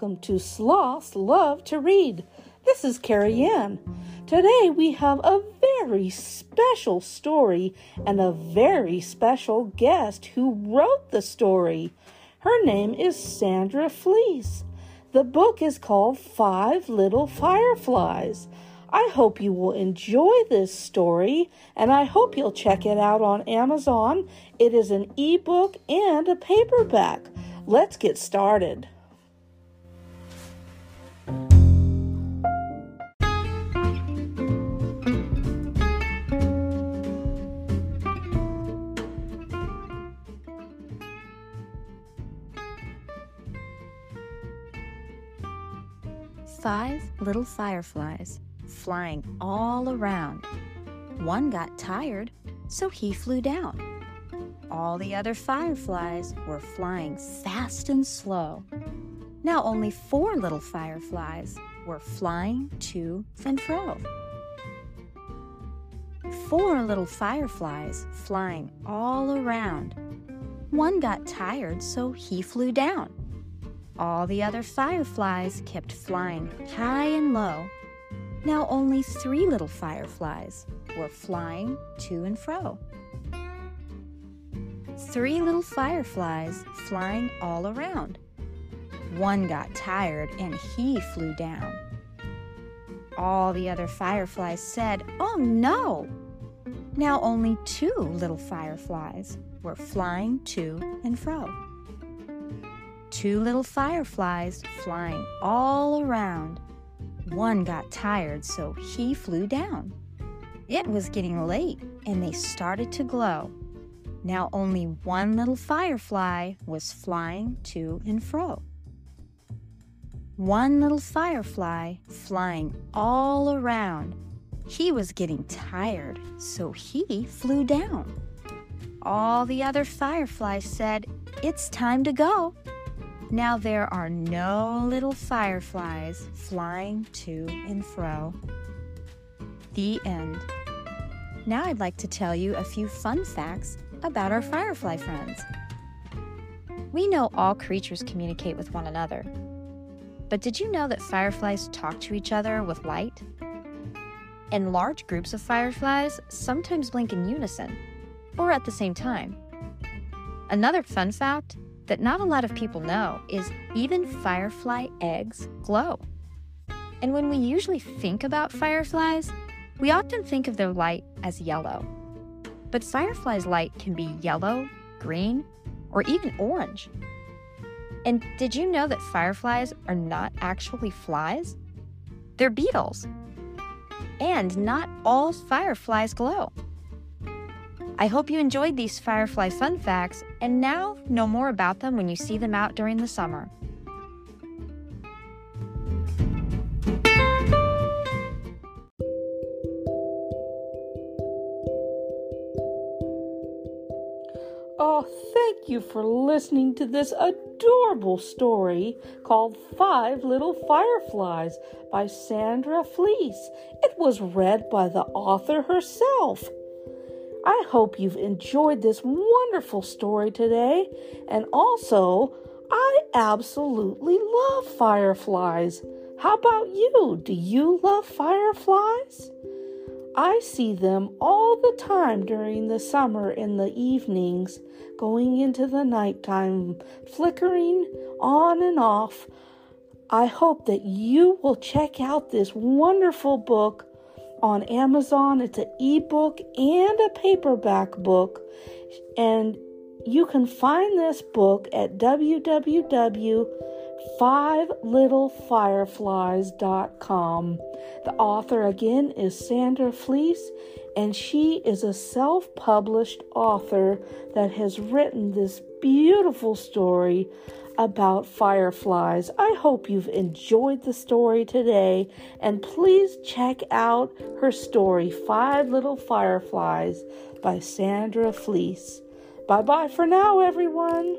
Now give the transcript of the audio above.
Welcome to Sloths Love to Read. This is Carrie Ann. Today we have a very special story and a very special guest who wrote the story. Her name is Sandra Flees. The book is called Five Little Fireflies. I hope you will enjoy this story and I hope you'll check it out on Amazon. It is an ebook and a paperback. Let's get started. Five little fireflies flying all around. One got tired, so he flew down. All the other fireflies were flying fast and slow. Now only four little fireflies were flying to and fro. Four little fireflies flying all around. One got tired, so he flew down. All the other fireflies kept flying high and low. Now only three little fireflies were flying to and fro. Three little fireflies flying all around. One got tired and he flew down. All the other fireflies said, Oh no! Now only two little fireflies were flying to and fro. Two little fireflies flying all around. One got tired, so he flew down. It was getting late, and they started to glow. Now only one little firefly was flying to and fro. One little firefly flying all around. He was getting tired, so he flew down. All the other fireflies said, It's time to go. Now there are no little fireflies flying to and fro. The end. Now I'd like to tell you a few fun facts about our firefly friends. We know all creatures communicate with one another. But did you know that fireflies talk to each other with light? And large groups of fireflies sometimes blink in unison, or at the same time. Another fun fact that not a lot of people know is even firefly eggs glow. And when we usually think about fireflies, we often think of their light as yellow. But fireflies' light can be yellow, green, or even orange. And did you know that fireflies are not actually flies? They're beetles. And not all fireflies glow. I hope you enjoyed these firefly fun facts and now know more about them when you see them out during the summer. Oh, thank you for listening to this adorable story called Five Little Fireflies by Sandra Flees. It was read by the author herself. I hope you've enjoyed this wonderful story today. And also, I absolutely love fireflies. How about you? Do you love fireflies? I see them all the time during the summer in the evenings, going into the nighttime, flickering on and off. I hope that you will check out this wonderful book on Amazon. It's an ebook and a paperback book. And you can find this book at www.fivelittlefireflies.com. The author again is Sandra Flees, and she is a self published author that has written this beautiful story about fireflies. I hope you've enjoyed the story today, and please check out her story, Five Little Fireflies by Sandra Flees. Bye bye for now, everyone.